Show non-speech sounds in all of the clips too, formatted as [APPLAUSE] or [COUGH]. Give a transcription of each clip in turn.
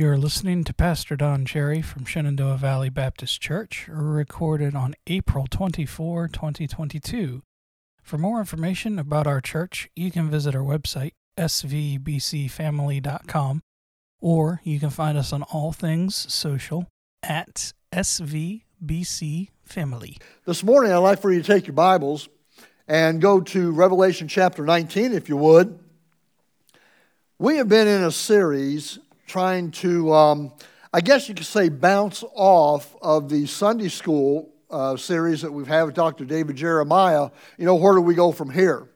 You're listening to Pastor Don Cherry from Shenandoah Valley Baptist Church, recorded on April 24, 2022. For more information about our church, you can visit our website, svbcfamily.com, or you can find us on all things social at svbcfamily. This morning, I'd like for you to take your Bibles and go to Revelation chapter 19, if you would. We have been in a series trying to, um, I guess you could say, bounce off of the Sunday school uh, series that we've had with Dr. David Jeremiah. You know, where do we go from here?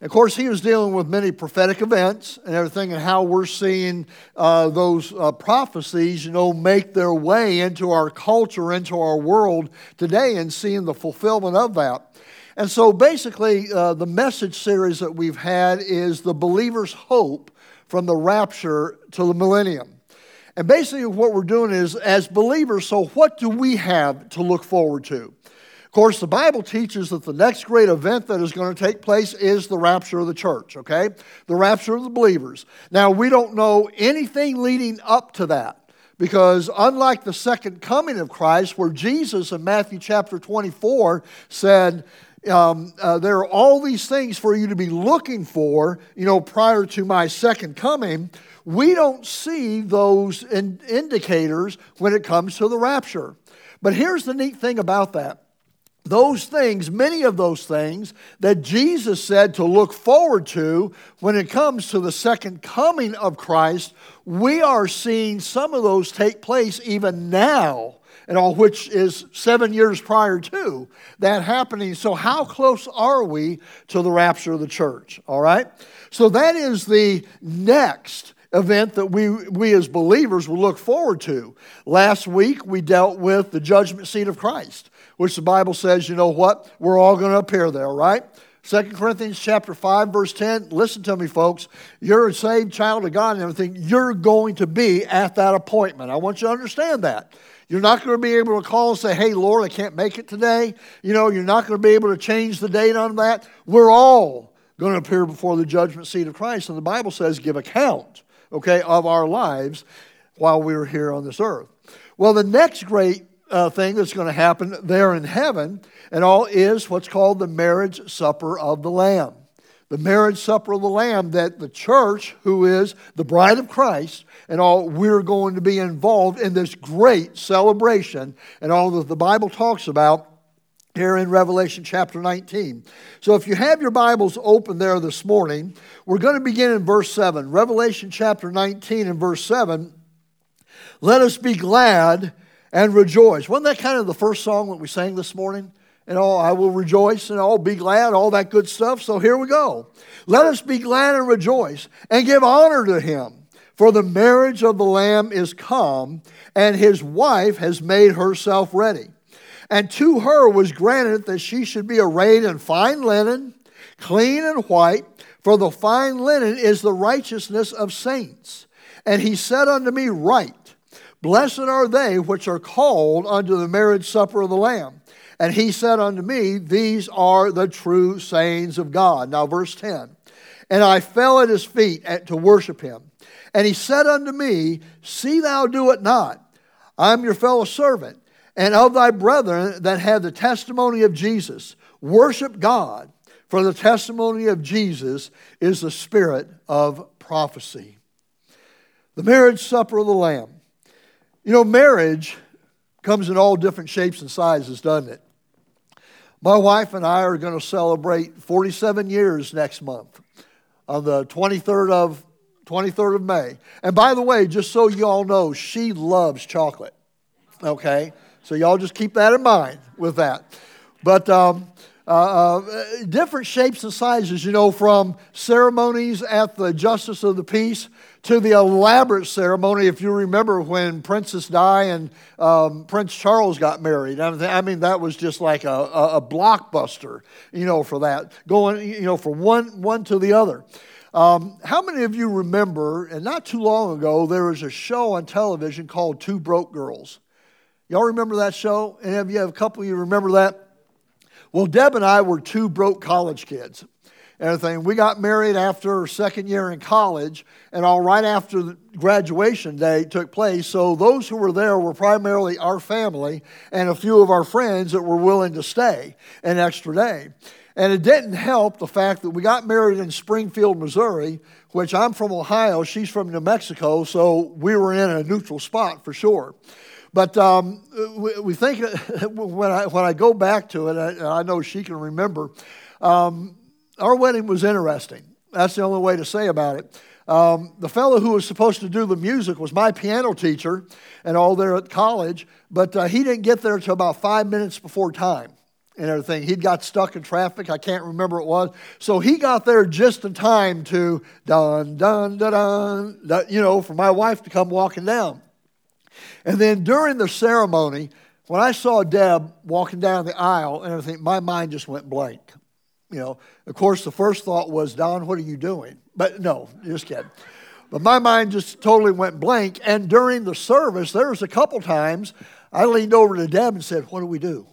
Of course, he was dealing with many prophetic events and everything, and how we're seeing uh, those uh, prophecies, you know, make their way into our culture, into our world today, and seeing the fulfillment of that. And so, basically, uh, the message series that we've had is the believer's hope from the rapture to the millennium. And basically, what we're doing is, as believers, so what do we have to look forward to? Of course, the Bible teaches that the next great event that is going to take place is the rapture of the church, okay? The rapture of the believers. Now, we don't know anything leading up to that because, unlike the second coming of Christ, where Jesus in Matthew chapter 24 said, um, uh, there are all these things for you to be looking for, you know, prior to my second coming. We don't see those in- indicators when it comes to the rapture. But here's the neat thing about that. Those things, many of those things that Jesus said to look forward to when it comes to the second coming of Christ, we are seeing some of those take place even now and all which is seven years prior to that happening. So, how close are we to the rapture of the church? All right? So, that is the next event that we, we as believers will look forward to. Last week, we dealt with the judgment seat of Christ, which the Bible says, you know what? We're all going to appear there, right? 2 Corinthians chapter 5, verse 10. Listen to me, folks. You're a saved child of God and everything. You're going to be at that appointment. I want you to understand that. You're not going to be able to call and say, hey, Lord, I can't make it today. You know, you're not going to be able to change the date on that. We're all going to appear before the judgment seat of Christ. And the Bible says, give account, okay, of our lives while we are here on this earth. Well, the next great uh, thing that's going to happen there in heaven and all is what's called the marriage supper of the Lamb the marriage supper of the Lamb, that the church, who is the bride of Christ, and all, we're going to be involved in this great celebration and all that the Bible talks about here in Revelation chapter 19. So if you have your Bibles open there this morning, we're going to begin in verse 7. Revelation chapter 19 and verse 7. Let us be glad and rejoice. Wasn't that kind of the first song that we sang this morning? and all, I will rejoice and I'll be glad, all that good stuff. So here we go. Let us be glad and rejoice and give honor to him. For the marriage of the Lamb is come, and his wife has made herself ready. And to her was granted that she should be arrayed in fine linen, clean and white, for the fine linen is the righteousness of saints. And he said unto me, Right, blessed are they which are called unto the marriage supper of the Lamb. And he said unto me, These are the true sayings of God. Now, verse 10. And I fell at his feet to worship him. And he said unto me, See thou do it not. I am your fellow servant, and of thy brethren that have the testimony of Jesus. Worship God, for the testimony of Jesus is the spirit of prophecy. The marriage supper of the Lamb. You know, marriage comes in all different shapes and sizes, doesn't it? My wife and I are going to celebrate 47 years next month on the 23rd of 23rd of May. And by the way, just so you all know, she loves chocolate. Okay? So y'all just keep that in mind with that. But um, uh, uh, different shapes and sizes, you know, from ceremonies at the Justice of the Peace to the elaborate ceremony. If you remember when Princess Di and um, Prince Charles got married, I mean, that was just like a, a, blockbuster, you know, for that, going, you know, from one, one to the other. Um, how many of you remember, and not too long ago, there was a show on television called Two Broke Girls? Y'all remember that show? And have you have a couple of you remember that? Well, Deb and I were two broke college kids. everything. We got married after second year in college, and all right after graduation day took place. So those who were there were primarily our family and a few of our friends that were willing to stay an extra day. And it didn't help the fact that we got married in Springfield, Missouri, which I'm from Ohio, she's from New Mexico, so we were in a neutral spot for sure. But um, we, we, think [LAUGHS] when I, when I go back to it, I, I know she can remember, um, our wedding was interesting. That's the only way to say about it. Um, the fellow who was supposed to do the music was my piano teacher and all there at college, but uh, he didn't get there until about five minutes before time and everything. He'd got stuck in traffic. I can't remember what it was. So he got there just in time to dun, dun, dun, dun, dun, you know, for my wife to come walking down. And then during the ceremony, when I saw Deb walking down the aisle and everything, my mind just went blank. You know, of course, the first thought was, Don, what are you doing? But no, just kidding. But my mind just totally went blank. And during the service, there was a couple times I leaned over to Deb and said, What do we do?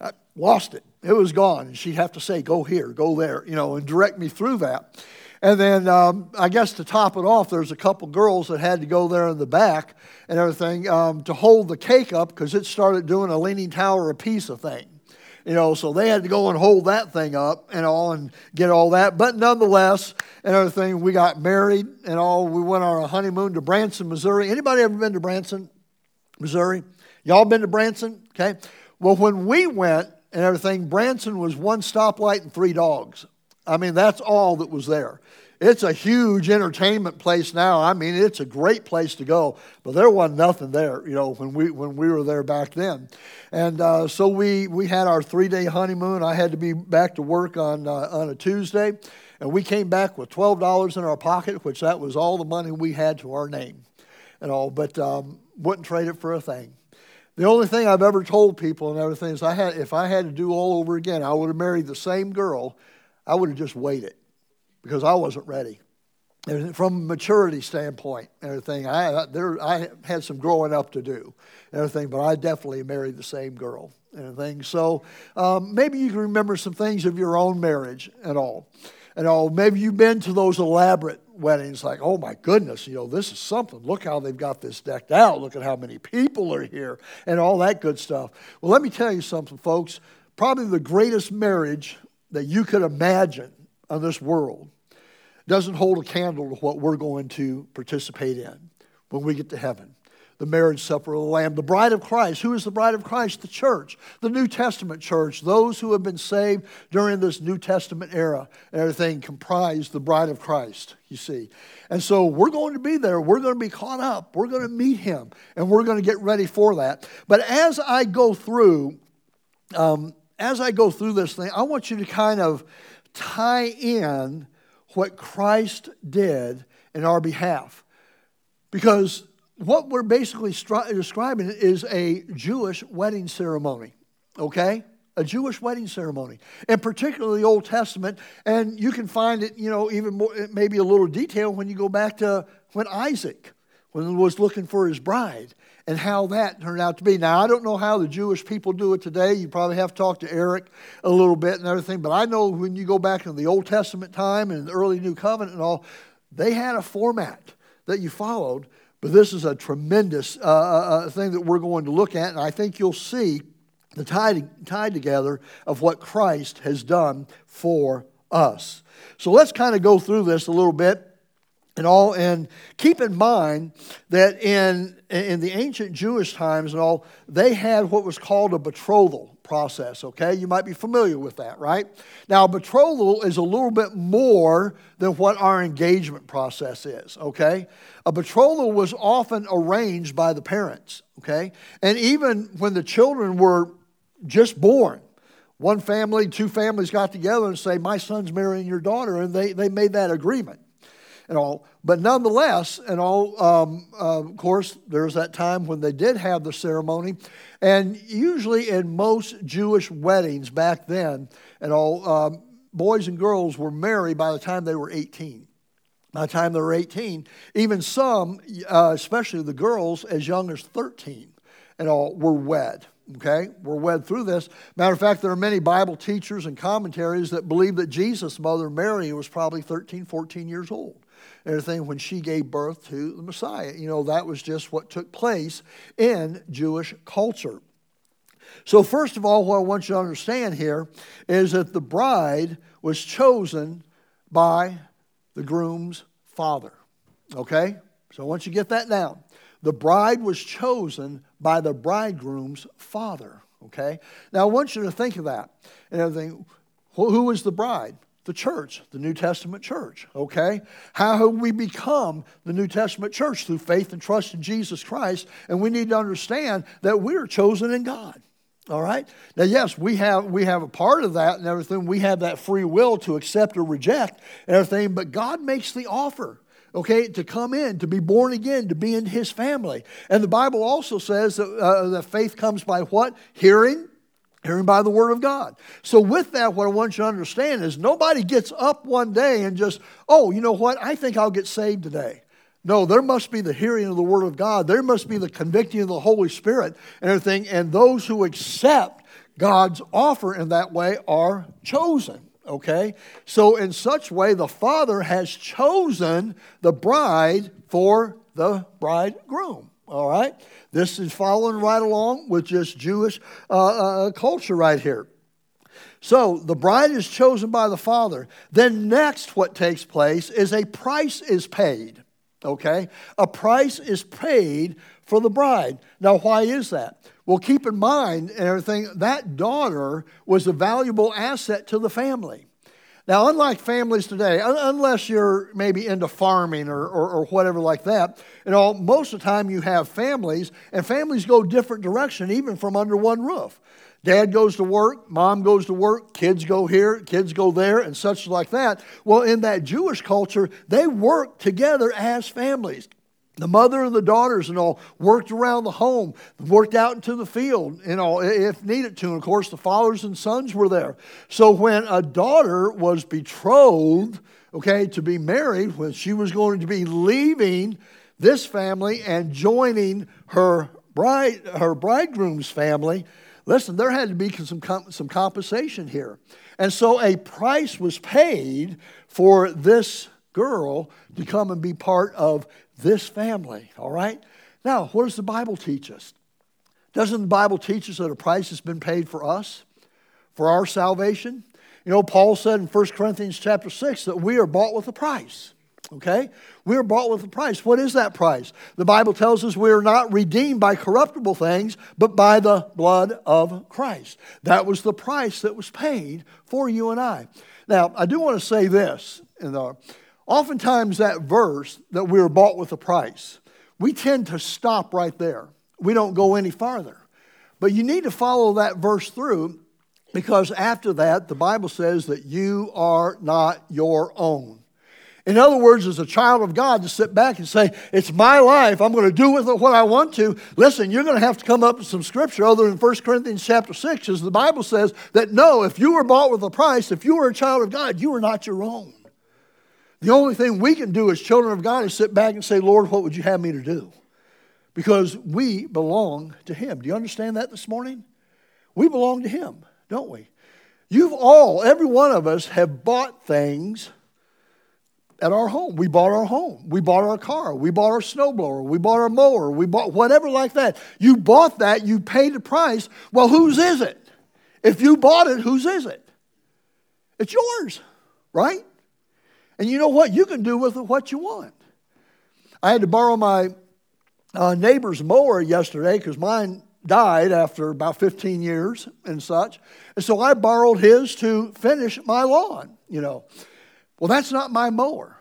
I lost it. It was gone. And she'd have to say, go here, go there, you know, and direct me through that. And then um, I guess to top it off, there's a couple girls that had to go there in the back and everything um, to hold the cake up because it started doing a leaning tower of Pisa thing. You know, so they had to go and hold that thing up and all and get all that. But nonetheless, and everything, we got married and all. We went on our honeymoon to Branson, Missouri. Anybody ever been to Branson, Missouri? Y'all been to Branson? Okay. Well, when we went, and everything. Branson was one stoplight and three dogs. I mean, that's all that was there. It's a huge entertainment place now. I mean, it's a great place to go, but there wasn't nothing there, you know, when we when we were there back then. And uh, so we we had our three day honeymoon. I had to be back to work on uh, on a Tuesday, and we came back with twelve dollars in our pocket, which that was all the money we had to our name, and all. But um, wouldn't trade it for a thing. The only thing I've ever told people and everything is I had, if I had to do all over again, I would have married the same girl. I would have just waited because I wasn't ready. And from a maturity standpoint, everything, I, there, I had some growing up to do, and everything, but I definitely married the same girl and everything. So um, maybe you can remember some things of your own marriage and all. And all. Maybe you've been to those elaborate weddings like, oh my goodness, you know, this is something. Look how they've got this decked out. Look at how many people are here and all that good stuff. Well, let me tell you something, folks. Probably the greatest marriage that you could imagine on this world doesn't hold a candle to what we're going to participate in when we get to heaven the marriage supper of the Lamb. The bride of Christ. Who is the bride of Christ? The church, the New Testament church. Those who have been saved during this New Testament era everything comprised the bride of Christ, you see. And so we're going to be there. We're going to be caught up. We're going to meet him, and we're going to get ready for that. But as I go through, um, as I go through this thing, I want you to kind of tie in what Christ did in our behalf. Because what we're basically stri- describing is a Jewish wedding ceremony, okay? A Jewish wedding ceremony, and particularly the Old Testament. And you can find it, you know, even more, maybe a little detail when you go back to when Isaac was looking for his bride and how that turned out to be. Now, I don't know how the Jewish people do it today. You probably have to talk to Eric a little bit and everything. But I know when you go back in the Old Testament time and the early New Covenant and all, they had a format that you followed but this is a tremendous uh, uh, uh, thing that we're going to look at, and I think you'll see the tie, tie together of what Christ has done for us. So let's kind of go through this a little bit and all and keep in mind that in in the ancient jewish times and all they had what was called a betrothal process, okay? You might be familiar with that, right? Now, betrothal is a little bit more than what our engagement process is, okay? A betrothal was often arranged by the parents, okay? And even when the children were just born, one family, two families got together and say, My son's marrying your daughter, and they, they made that agreement and all. But nonetheless, and all, um, uh, of course, there's that time when they did have the ceremony. And usually in most Jewish weddings back then, and all, um, boys and girls were married by the time they were 18. By the time they were 18, even some, uh, especially the girls, as young as 13 and all were wed. Okay, we're wed through this. Matter of fact, there are many Bible teachers and commentaries that believe that Jesus' mother Mary was probably 13, 14 years old. Everything when she gave birth to the Messiah. You know, that was just what took place in Jewish culture. So, first of all, what I want you to understand here is that the bride was chosen by the groom's father. Okay? So, want you get that down. The bride was chosen by the bridegroom's father. Okay? Now, I want you to think of that and everything. Who was the bride? The church, the New Testament church. Okay? How have we become the New Testament church? Through faith and trust in Jesus Christ. And we need to understand that we are chosen in God. All right. Now, yes, we have we have a part of that and everything. We have that free will to accept or reject everything. But God makes the offer okay, to come in, to be born again, to be in his family. And the Bible also says that, uh, that faith comes by what? Hearing. Hearing by the word of God. So, with that, what I want you to understand is nobody gets up one day and just, oh, you know what? I think I'll get saved today. No, there must be the hearing of the Word of God. There must be the convicting of the Holy Spirit and everything. And those who accept God's offer in that way are chosen okay? So, in such way, the father has chosen the bride for the bridegroom, all right? This is following right along with just Jewish uh, uh, culture right here. So, the bride is chosen by the father. Then, next, what takes place is a price is paid, okay? A price is paid for the bride. Now, why is that? Well, keep in mind and everything, that daughter was a valuable asset to the family. Now, unlike families today, unless you're maybe into farming or, or, or, whatever like that, you know, most of the time you have families, and families go different direction even from under one roof. Dad goes to work, mom goes to work, kids go here, kids go there, and such like that. Well, in that Jewish culture, they work together as families. The mother and the daughters and all worked around the home, worked out into the field, you know, if needed to. And of course, the fathers and sons were there. So when a daughter was betrothed, okay, to be married, when she was going to be leaving this family and joining her bride, her bridegroom's family, listen, there had to be some, some compensation here. And so a price was paid for this girl to come and be part of this family, all right? Now, what does the Bible teach us? Doesn't the Bible teach us that a price has been paid for us, for our salvation? You know, Paul said in 1 Corinthians chapter 6 that we are bought with a price. Okay? We are bought with a price. What is that price? The Bible tells us we are not redeemed by corruptible things, but by the blood of Christ. That was the price that was paid for you and I. Now, I do want to say this. In the, Oftentimes, that verse that we are bought with a price, we tend to stop right there. We don't go any farther. But you need to follow that verse through because after that, the Bible says that you are not your own. In other words, as a child of God, to sit back and say, It's my life, I'm going to do with it what I want to. Listen, you're going to have to come up with some scripture other than 1 Corinthians chapter 6, as the Bible says that no, if you were bought with a price, if you were a child of God, you are not your own. The only thing we can do as children of God is sit back and say, Lord, what would you have me to do? Because we belong to Him. Do you understand that this morning? We belong to Him, don't we? You've all, every one of us, have bought things at our home. We bought our home. We bought our car. We bought our snowblower. We bought our mower. We bought whatever like that. You bought that. You paid the price. Well, whose is it? If you bought it, whose is it? It's yours, right? And you know what? You can do with it what you want. I had to borrow my uh, neighbor's mower yesterday because mine died after about 15 years and such. And so I borrowed his to finish my lawn, you know. Well, that's not my mower.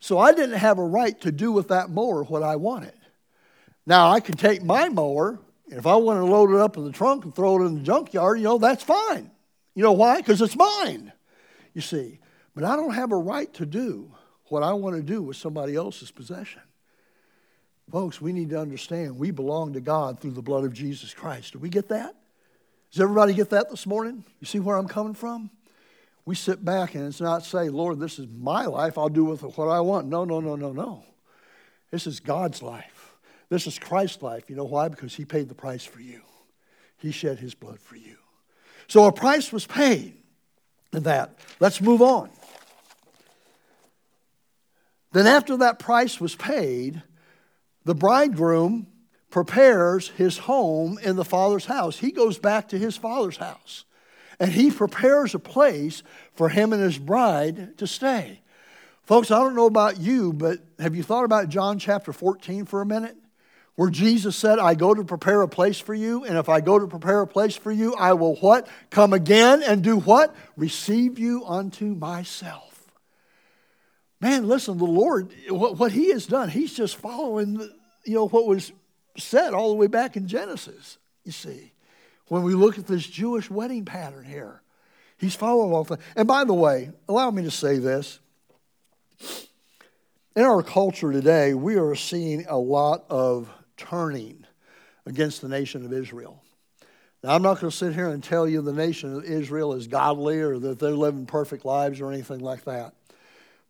So I didn't have a right to do with that mower what I wanted. Now, I can take my mower, and if I want to load it up in the trunk and throw it in the junkyard, you know, that's fine. You know why? Because it's mine, you see. But I don't have a right to do what I want to do with somebody else's possession. Folks, we need to understand we belong to God through the blood of Jesus Christ. Do we get that? Does everybody get that this morning? You see where I'm coming from? We sit back and it's not say, Lord, this is my life. I'll do with it what I want. No, no, no, no, no. This is God's life. This is Christ's life. You know why? Because he paid the price for you. He shed his blood for you. So a price was paid in that. Let's move on. Then, after that price was paid, the bridegroom prepares his home in the father's house. He goes back to his father's house and he prepares a place for him and his bride to stay. Folks, I don't know about you, but have you thought about John chapter 14 for a minute? Where Jesus said, I go to prepare a place for you, and if I go to prepare a place for you, I will what? Come again and do what? Receive you unto myself. Man, listen, the Lord, what, what He has done, He's just following, you know, what was said all the way back in Genesis, you see. When we look at this Jewish wedding pattern here, He's following all that. And by the way, allow me to say this. In our culture today, we are seeing a lot of turning against the nation of Israel. Now, I'm not going to sit here and tell you the nation of Israel is godly or that they're living perfect lives or anything like that.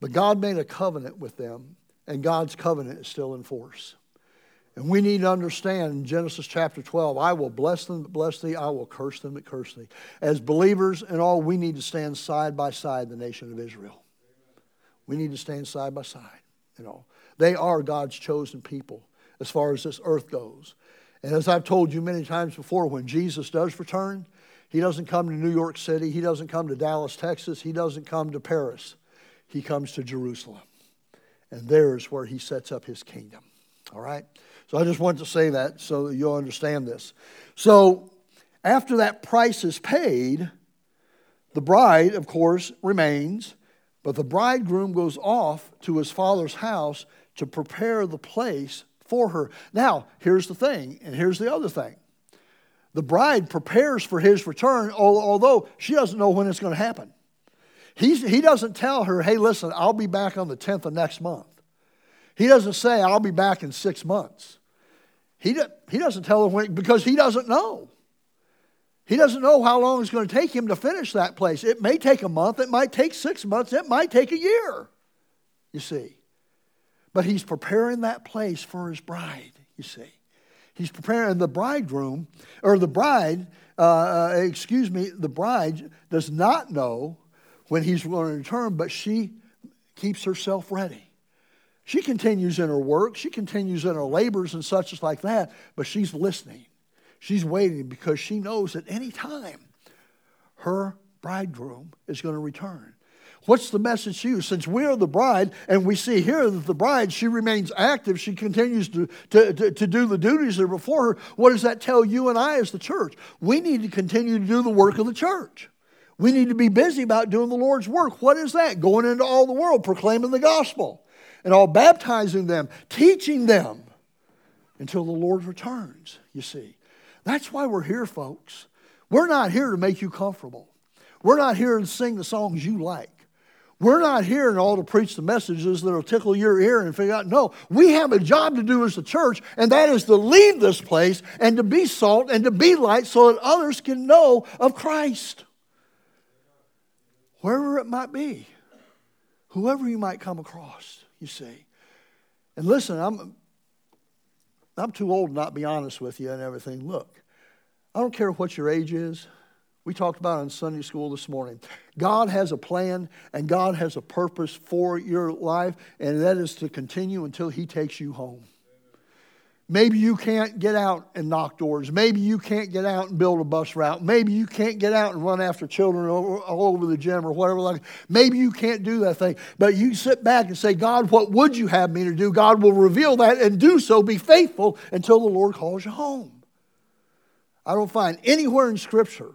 But God made a covenant with them, and God's covenant is still in force. And we need to understand in Genesis chapter 12, I will bless them that bless thee, I will curse them that curse thee. As believers and all, we need to stand side by side the nation of Israel. We need to stand side by side. You know, they are God's chosen people as far as this earth goes. And as I've told you many times before, when Jesus does return, he doesn't come to New York City, he doesn't come to Dallas, Texas, he doesn't come to Paris. He comes to Jerusalem. And there's where he sets up his kingdom. All right? So I just wanted to say that so that you'll understand this. So after that price is paid, the bride, of course, remains, but the bridegroom goes off to his father's house to prepare the place for her. Now, here's the thing, and here's the other thing. The bride prepares for his return, although she doesn't know when it's going to happen. He's, he doesn't tell her, hey, listen, I'll be back on the 10th of next month. He doesn't say, I'll be back in six months. He, he doesn't tell her when, because he doesn't know. He doesn't know how long it's going to take him to finish that place. It may take a month, it might take six months, it might take a year, you see. But he's preparing that place for his bride, you see. He's preparing the bridegroom, or the bride, uh, uh, excuse me, the bride does not know when he's going to return, but she keeps herself ready. She continues in her work, she continues in her labors and such as like that, but she's listening. She's waiting because she knows at any time her bridegroom is going to return. What's the message to you? Since we are the bride, and we see here that the bride, she remains active, she continues to, to, to, to, do the duties that are before her, what does that tell you and I as the church? We need to continue to do the work of the church. We need to be busy about doing the Lord's work. What is that? Going into all the world, proclaiming the gospel, and all baptizing them, teaching them until the Lord returns, you see. That's why we're here, folks. We're not here to make you comfortable. We're not here to sing the songs you like. We're not here and all to preach the messages that'll tickle your ear and figure out. No, we have a job to do as a church, and that is to leave this place and to be salt and to be light so that others can know of Christ. Wherever it might be, whoever you might come across, you see. And listen, I'm, I'm too old to not be honest with you and everything. Look, I don't care what your age is. We talked about in Sunday school this morning. God has a plan and God has a purpose for your life, and that is to continue until He takes you home. Maybe you can't get out and knock doors. Maybe you can't get out and build a bus route. Maybe you can't get out and run after children all over the gym or whatever. Like, maybe you can't do that thing. But you sit back and say, God, what would you have me to do? God will reveal that and do so. Be faithful until the Lord calls you home. I don't find anywhere in Scripture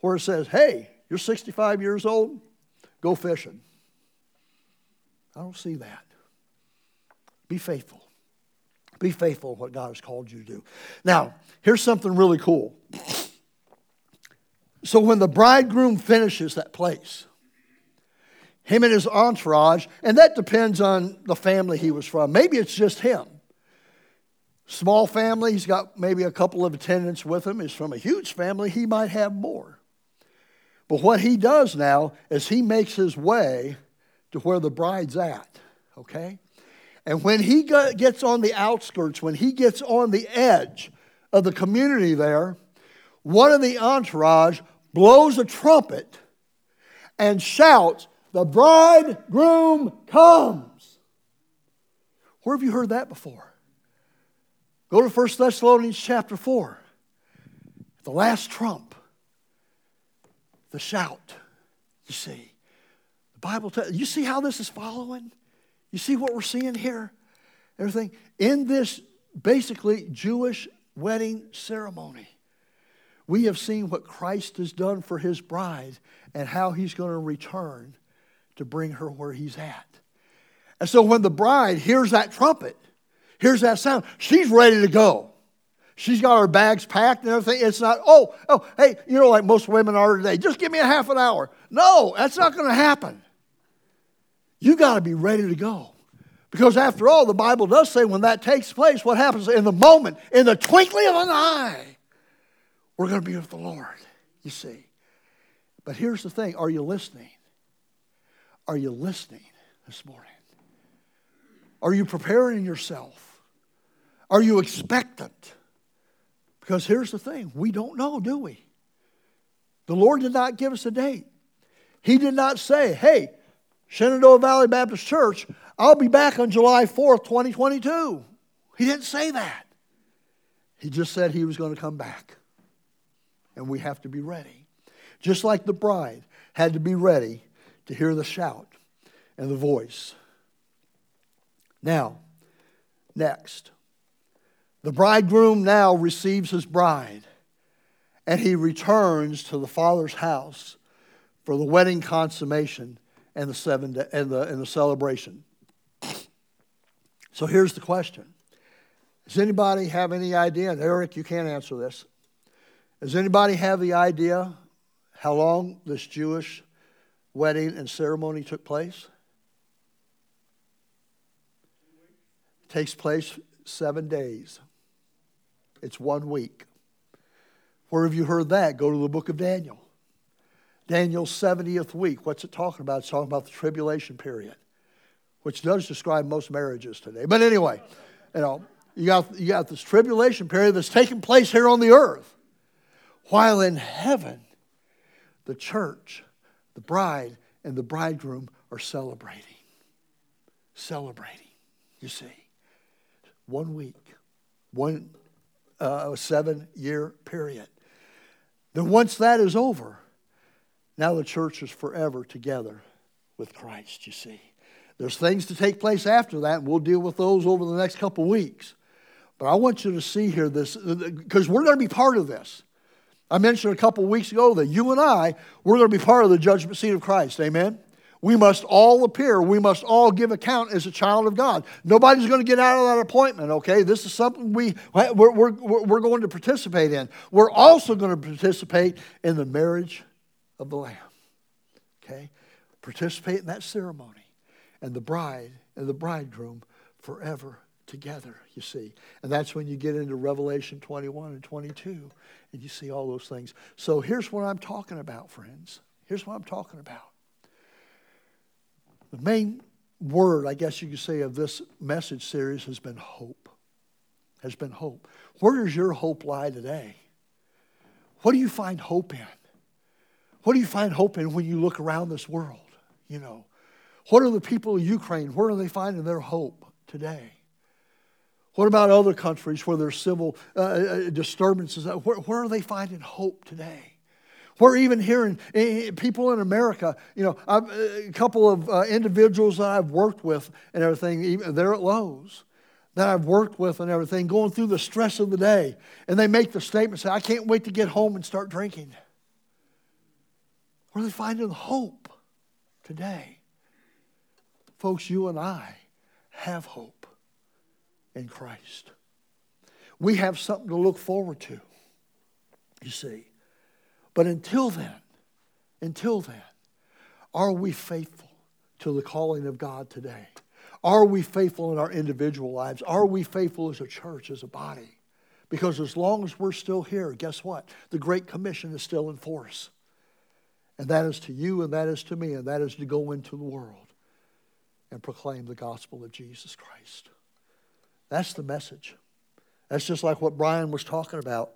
where it says, hey, you're 65 years old, go fishing. I don't see that. Be faithful. Be faithful what God has called you to do. Now, here's something really cool. So when the bridegroom finishes that place, him and his entourage, and that depends on the family he was from. Maybe it's just him. Small family, he's got maybe a couple of attendants with him. He's from a huge family, he might have more. But what he does now is he makes his way to where the bride's at, okay? And when he gets on the outskirts, when he gets on the edge of the community there, one of the entourage blows a trumpet and shouts, The bridegroom comes. Where have you heard that before? Go to 1 Thessalonians chapter 4. The last trump, the shout. You see, the Bible tells you see how this is following? You see what we're seeing here? Everything in this basically Jewish wedding ceremony. We have seen what Christ has done for his bride and how he's going to return to bring her where he's at. And so when the bride hears that trumpet, hears that sound, she's ready to go. She's got her bags packed and everything. It's not, oh, oh, hey, you know, like most women are today, just give me a half an hour. No, that's not going to happen. You got to be ready to go. Because after all, the Bible does say when that takes place, what happens in the moment, in the twinkling of an eye, we're going to be with the Lord, you see. But here's the thing are you listening? Are you listening this morning? Are you preparing yourself? Are you expectant? Because here's the thing we don't know, do we? The Lord did not give us a date. He did not say, hey, Shenandoah Valley Baptist Church, I'll be back on July 4th, 2022. He didn't say that. He just said he was going to come back. And we have to be ready. Just like the bride had to be ready to hear the shout and the voice. Now, next. The bridegroom now receives his bride, and he returns to the father's house for the wedding consummation and the seven day, and the and the celebration. So here's the question: Does anybody have any idea? And Eric, you can't answer this. Does anybody have the idea how long this Jewish wedding and ceremony took place? It takes place seven days. It's one week. Where have you heard that? Go to the book of Daniel. Daniel's 70th week. What's it talking about? It's talking about the tribulation period, which does describe most marriages today. But anyway, you know, you got, you got this tribulation period that's taking place here on the earth. While in heaven, the church, the bride, and the bridegroom are celebrating. Celebrating, you see. One week, one uh, seven year period. Then, once that is over, now the church is forever together with Christ, you see. There's things to take place after that, and we'll deal with those over the next couple weeks. But I want you to see here this, because we're going to be part of this. I mentioned a couple weeks ago that you and I, we're going to be part of the judgment seat of Christ. Amen? We must all appear. We must all give account as a child of God. Nobody's going to get out of that appointment, okay? This is something we, we're, we're, we're going to participate in. We're also going to participate in the marriage of the Lamb, okay? Participate in that ceremony. And the bride and the bridegroom forever together, you see. And that's when you get into Revelation 21 and 22 and you see all those things. So here's what I'm talking about, friends. Here's what I'm talking about. The main word, I guess you could say, of this message series has been hope. Has been hope. Where does your hope lie today? What do you find hope in? What do you find hope in when you look around this world? You know, what are the people of Ukraine? Where are they finding their hope today? What about other countries where there's civil uh, uh disturbances? Where, where are they finding hope today? We're even hearing people in America, you know, I've, a couple of uh, individuals that I've worked with and everything, even, they're at Lowe's that I've worked with and everything, going through the stress of the day. And they make the statement, say, I can't wait to get home and start drinking. Where are they finding hope today? Folks, you and I have hope in Christ. We have something to look forward to, you see. But until then, until then, are we faithful to the calling of God today? Are we faithful in our individual lives? Are we faithful as a church, as a body? Because as long as we're still here, guess what? The Great Commission is still in force. And that is to you, and that is to me, and that is to go into the world and proclaim the gospel of Jesus Christ. That's the message. That's just like what Brian was talking about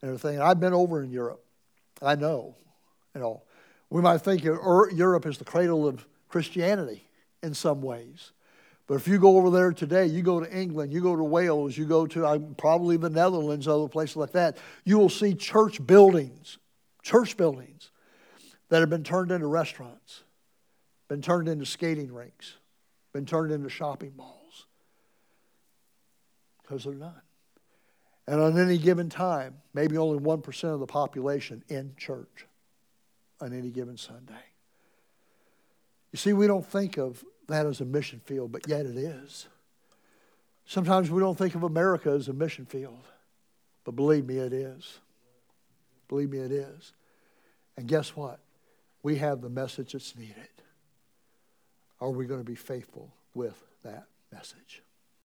and everything. I've been over in Europe. I know. You know, we might think Europe is the cradle of Christianity in some ways. But if you go over there today, you go to England, you go to Wales, you go to uh, probably the Netherlands, other places like that, you will see church buildings, church buildings that have been turned into restaurants, been turned into skating rinks, been turned into shopping malls. Because they're not. And on any given time, maybe only 1% of the population in church on any given Sunday. You see, we don't think of that as a mission field, but yet it is. Sometimes we don't think of America as a mission field, but believe me, it is. Believe me, it is. And guess what? We have the message that's needed. Are we going to be faithful with that message?